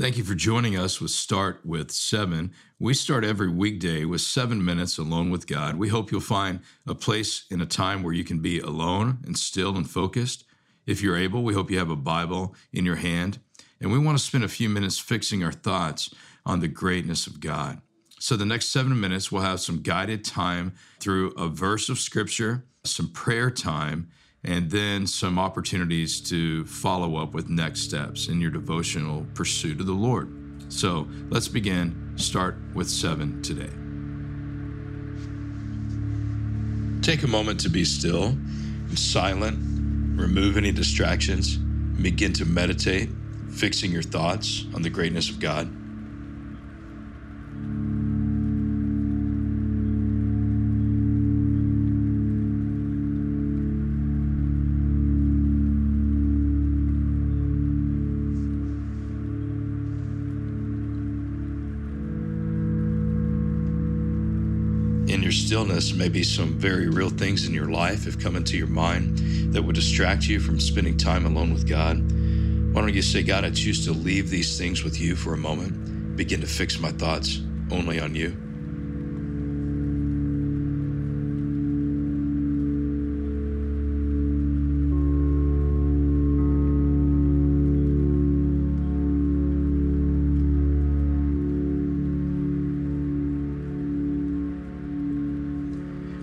Thank you for joining us with Start with Seven. We start every weekday with seven minutes alone with God. We hope you'll find a place in a time where you can be alone and still and focused. If you're able, we hope you have a Bible in your hand. And we want to spend a few minutes fixing our thoughts on the greatness of God. So, the next seven minutes, we'll have some guided time through a verse of scripture, some prayer time, and then some opportunities to follow up with next steps in your devotional pursuit of the Lord. So let's begin. Start with seven today. Take a moment to be still and silent, remove any distractions, begin to meditate, fixing your thoughts on the greatness of God. In your stillness, maybe some very real things in your life have come into your mind that would distract you from spending time alone with God. Why don't you say, God, I choose to leave these things with you for a moment, begin to fix my thoughts only on you?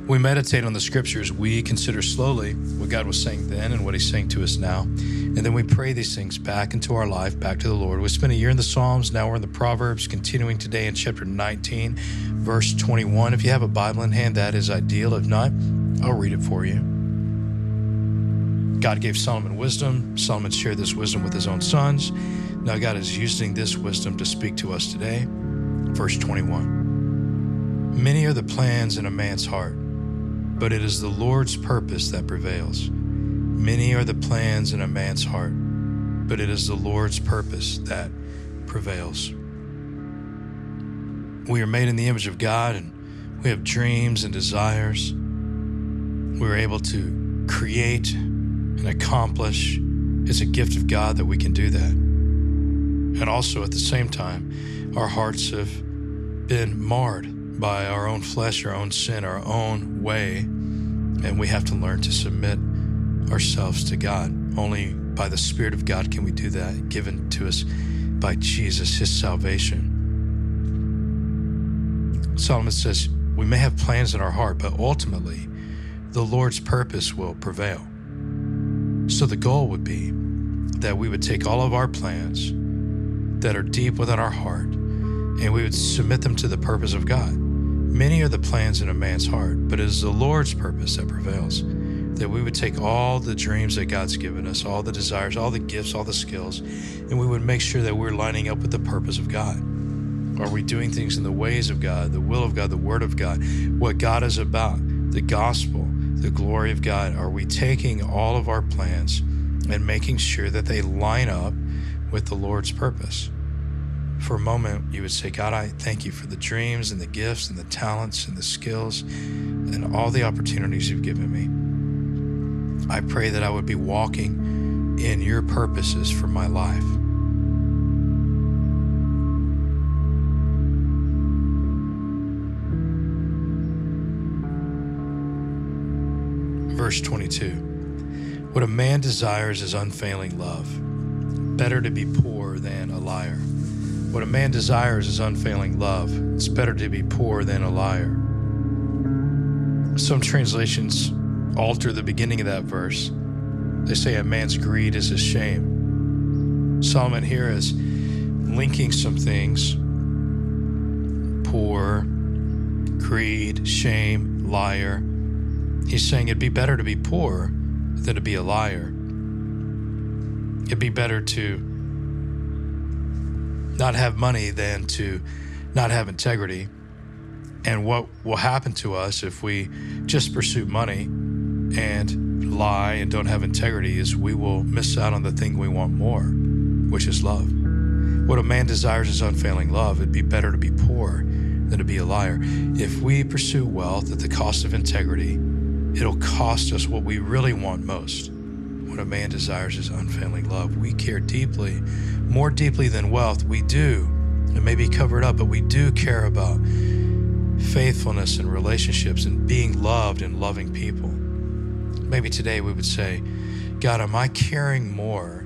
We meditate on the scriptures, we consider slowly what God was saying then and what He's saying to us now. And then we pray these things back into our life, back to the Lord. We spent a year in the Psalms, now we're in the Proverbs, continuing today in chapter 19, verse 21. If you have a Bible in hand, that is ideal. If not, I'll read it for you. God gave Solomon wisdom. Solomon shared this wisdom with his own sons. Now God is using this wisdom to speak to us today. Verse 21. Many are the plans in a man's heart but it is the Lord's purpose that prevails. Many are the plans in a man's heart, but it is the Lord's purpose that prevails. We are made in the image of God and we have dreams and desires. We are able to create and accomplish. It's a gift of God that we can do that. And also at the same time, our hearts have been marred by our own flesh, our own sin, our own way, and we have to learn to submit ourselves to God. Only by the Spirit of God can we do that, given to us by Jesus, His salvation. Solomon says, We may have plans in our heart, but ultimately, the Lord's purpose will prevail. So the goal would be that we would take all of our plans that are deep within our heart and we would submit them to the purpose of God. Many are the plans in a man's heart, but it is the Lord's purpose that prevails. That we would take all the dreams that God's given us, all the desires, all the gifts, all the skills, and we would make sure that we're lining up with the purpose of God. Are we doing things in the ways of God, the will of God, the word of God, what God is about, the gospel, the glory of God? Are we taking all of our plans and making sure that they line up with the Lord's purpose? For a moment, you would say, God, I thank you for the dreams and the gifts and the talents and the skills and all the opportunities you've given me. I pray that I would be walking in your purposes for my life. Verse 22 What a man desires is unfailing love. Better to be poor than a liar. What a man desires is unfailing love. It's better to be poor than a liar. Some translations alter the beginning of that verse. They say a man's greed is his shame. Solomon here is linking some things poor, greed, shame, liar. He's saying it'd be better to be poor than to be a liar. It'd be better to not have money than to not have integrity. And what will happen to us if we just pursue money and lie and don't have integrity is we will miss out on the thing we want more, which is love. What a man desires is unfailing love. It'd be better to be poor than to be a liar. If we pursue wealth at the cost of integrity, it'll cost us what we really want most, what a man desires is unfailing love. We care deeply, more deeply than wealth. We do. It may be covered up, but we do care about faithfulness and relationships and being loved and loving people. Maybe today we would say, God, am I caring more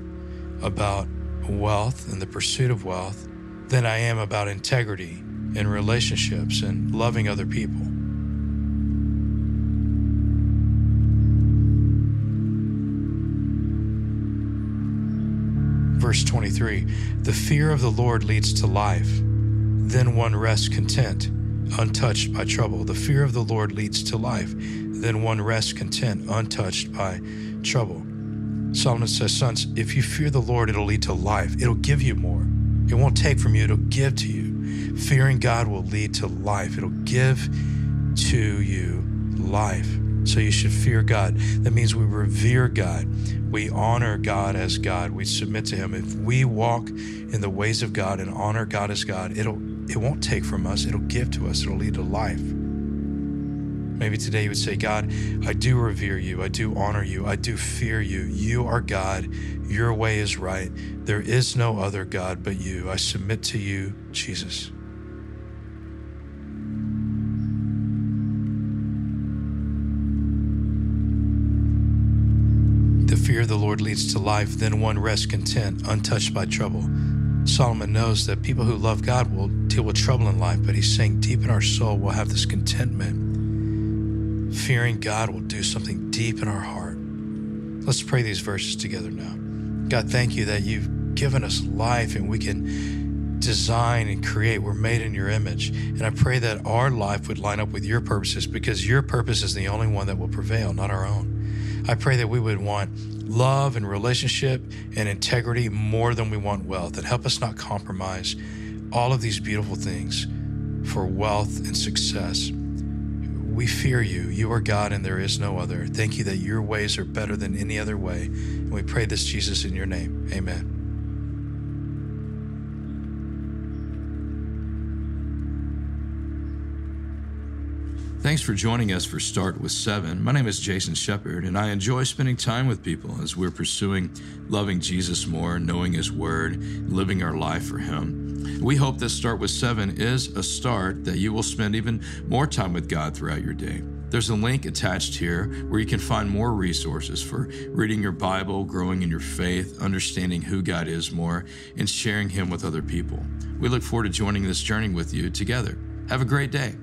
about wealth and the pursuit of wealth than I am about integrity and relationships and loving other people? Verse 23 The fear of the Lord leads to life, then one rests content, untouched by trouble. The fear of the Lord leads to life, then one rests content, untouched by trouble. Solomon says, Sons, if you fear the Lord, it'll lead to life. It'll give you more. It won't take from you, it'll give to you. Fearing God will lead to life, it'll give to you life. So you should fear God. That means we revere God. We honor God as God. We submit to Him. If we walk in the ways of God and honor God as God, it'll it won't take from us. It'll give to us. It'll lead to life. Maybe today you would say, God, I do revere you. I do honor you. I do fear you. You are God. Your way is right. There is no other God but you. I submit to you, Jesus. Fear of the Lord leads to life, then one rests content, untouched by trouble. Solomon knows that people who love God will deal with trouble in life, but he's saying deep in our soul we'll have this contentment. Fearing God will do something deep in our heart. Let's pray these verses together now. God, thank you that you've given us life and we can design and create. We're made in your image. And I pray that our life would line up with your purposes because your purpose is the only one that will prevail, not our own. I pray that we would want love and relationship and integrity more than we want wealth, and help us not compromise all of these beautiful things for wealth and success. We fear you. You are God and there is no other. Thank you that your ways are better than any other way. And we pray this, Jesus, in your name. Amen. Thanks for joining us for Start with Seven. My name is Jason Shepherd, and I enjoy spending time with people as we're pursuing loving Jesus more, knowing His Word, living our life for Him. We hope that Start with Seven is a start that you will spend even more time with God throughout your day. There's a link attached here where you can find more resources for reading your Bible, growing in your faith, understanding who God is more, and sharing Him with other people. We look forward to joining this journey with you together. Have a great day.